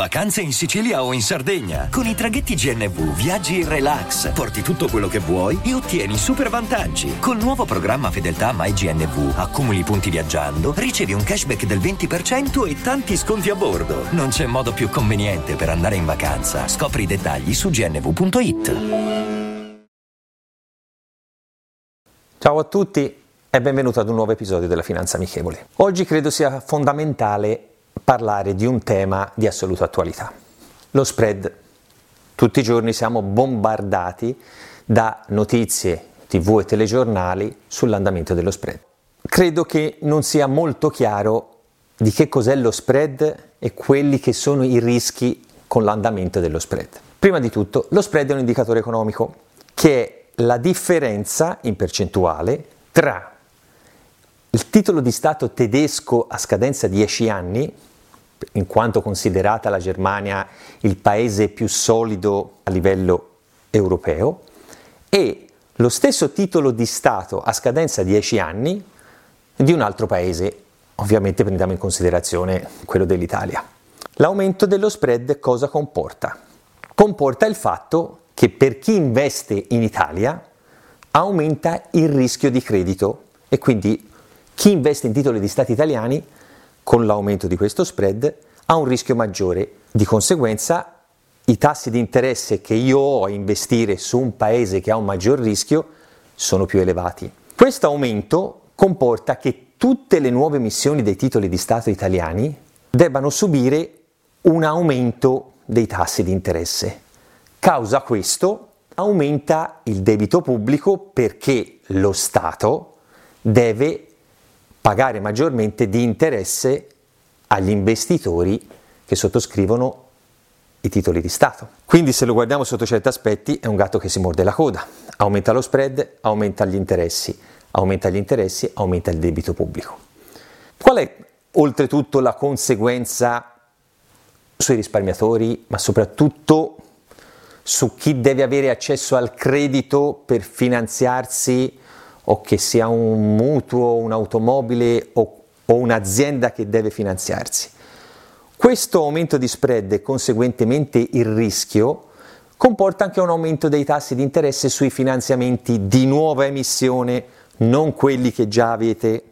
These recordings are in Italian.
Vacanze in Sicilia o in Sardegna. Con i traghetti GNV viaggi in relax, porti tutto quello che vuoi e ottieni super vantaggi. Col nuovo programma Fedeltà MyGNV accumuli punti viaggiando, ricevi un cashback del 20% e tanti sconti a bordo. Non c'è modo più conveniente per andare in vacanza. Scopri i dettagli su gnv.it. Ciao a tutti e benvenuto ad un nuovo episodio della Finanza Amichevole. Oggi credo sia fondamentale parlare di un tema di assoluta attualità, lo spread. Tutti i giorni siamo bombardati da notizie, tv e telegiornali sull'andamento dello spread. Credo che non sia molto chiaro di che cos'è lo spread e quelli che sono i rischi con l'andamento dello spread. Prima di tutto, lo spread è un indicatore economico che è la differenza in percentuale tra il titolo di Stato tedesco a scadenza 10 anni, in quanto considerata la Germania il paese più solido a livello europeo, e lo stesso titolo di Stato a scadenza 10 anni di un altro paese, ovviamente prendiamo in considerazione quello dell'Italia. L'aumento dello spread cosa comporta? Comporta il fatto che per chi investe in Italia aumenta il rischio di credito e quindi chi investe in titoli di Stati italiani, con l'aumento di questo spread, ha un rischio maggiore. Di conseguenza, i tassi di interesse che io ho a investire su un paese che ha un maggior rischio sono più elevati. Questo aumento comporta che tutte le nuove emissioni dei titoli di Stato italiani debbano subire un aumento dei tassi di interesse. Causa questo aumenta il debito pubblico perché lo Stato deve pagare maggiormente di interesse agli investitori che sottoscrivono i titoli di Stato. Quindi se lo guardiamo sotto certi aspetti è un gatto che si morde la coda. Aumenta lo spread, aumenta gli interessi, aumenta gli interessi, aumenta il debito pubblico. Qual è oltretutto la conseguenza sui risparmiatori, ma soprattutto su chi deve avere accesso al credito per finanziarsi o che sia un mutuo, un'automobile o, o un'azienda che deve finanziarsi. Questo aumento di spread e conseguentemente il rischio comporta anche un aumento dei tassi di interesse sui finanziamenti di nuova emissione, non quelli che già avete,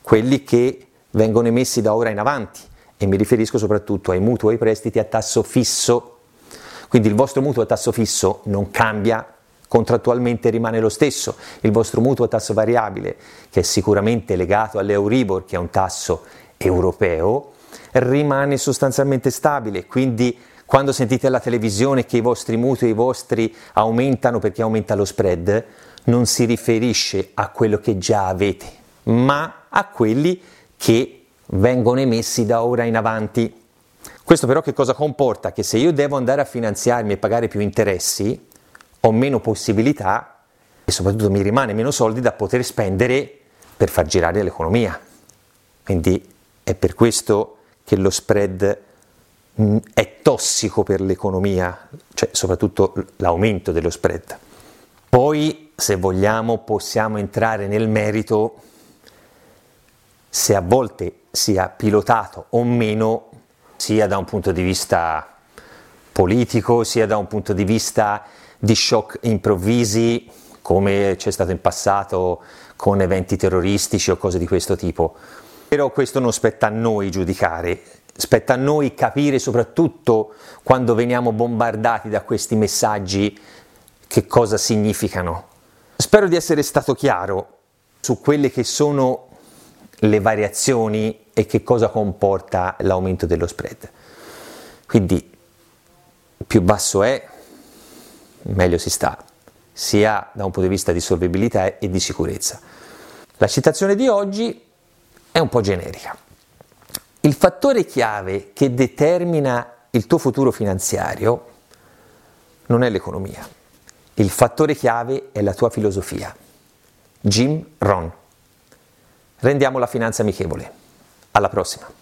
quelli che vengono emessi da ora in avanti e mi riferisco soprattutto ai mutui e ai prestiti a tasso fisso. Quindi il vostro mutuo a tasso fisso non cambia contrattualmente rimane lo stesso, il vostro mutuo a tasso variabile, che è sicuramente legato all'Euribor, che è un tasso europeo, rimane sostanzialmente stabile, quindi quando sentite alla televisione che i vostri mutui i vostri aumentano perché aumenta lo spread, non si riferisce a quello che già avete, ma a quelli che vengono emessi da ora in avanti. Questo però che cosa comporta? Che se io devo andare a finanziarmi e pagare più interessi, ho meno possibilità e soprattutto mi rimane meno soldi da poter spendere per far girare l'economia. Quindi è per questo che lo spread mm, è tossico per l'economia, cioè soprattutto l'aumento dello spread. Poi, se vogliamo, possiamo entrare nel merito se a volte sia pilotato o meno, sia da un punto di vista politico, sia da un punto di vista di shock improvvisi come c'è stato in passato con eventi terroristici o cose di questo tipo. Però questo non spetta a noi giudicare, spetta a noi capire soprattutto quando veniamo bombardati da questi messaggi che cosa significano. Spero di essere stato chiaro su quelle che sono le variazioni e che cosa comporta l'aumento dello spread. Quindi più basso è, meglio si sta, sia da un punto di vista di solvibilità e di sicurezza. La citazione di oggi è un po' generica. Il fattore chiave che determina il tuo futuro finanziario non è l'economia, il fattore chiave è la tua filosofia. Jim Ron. Rendiamo la finanza amichevole. Alla prossima.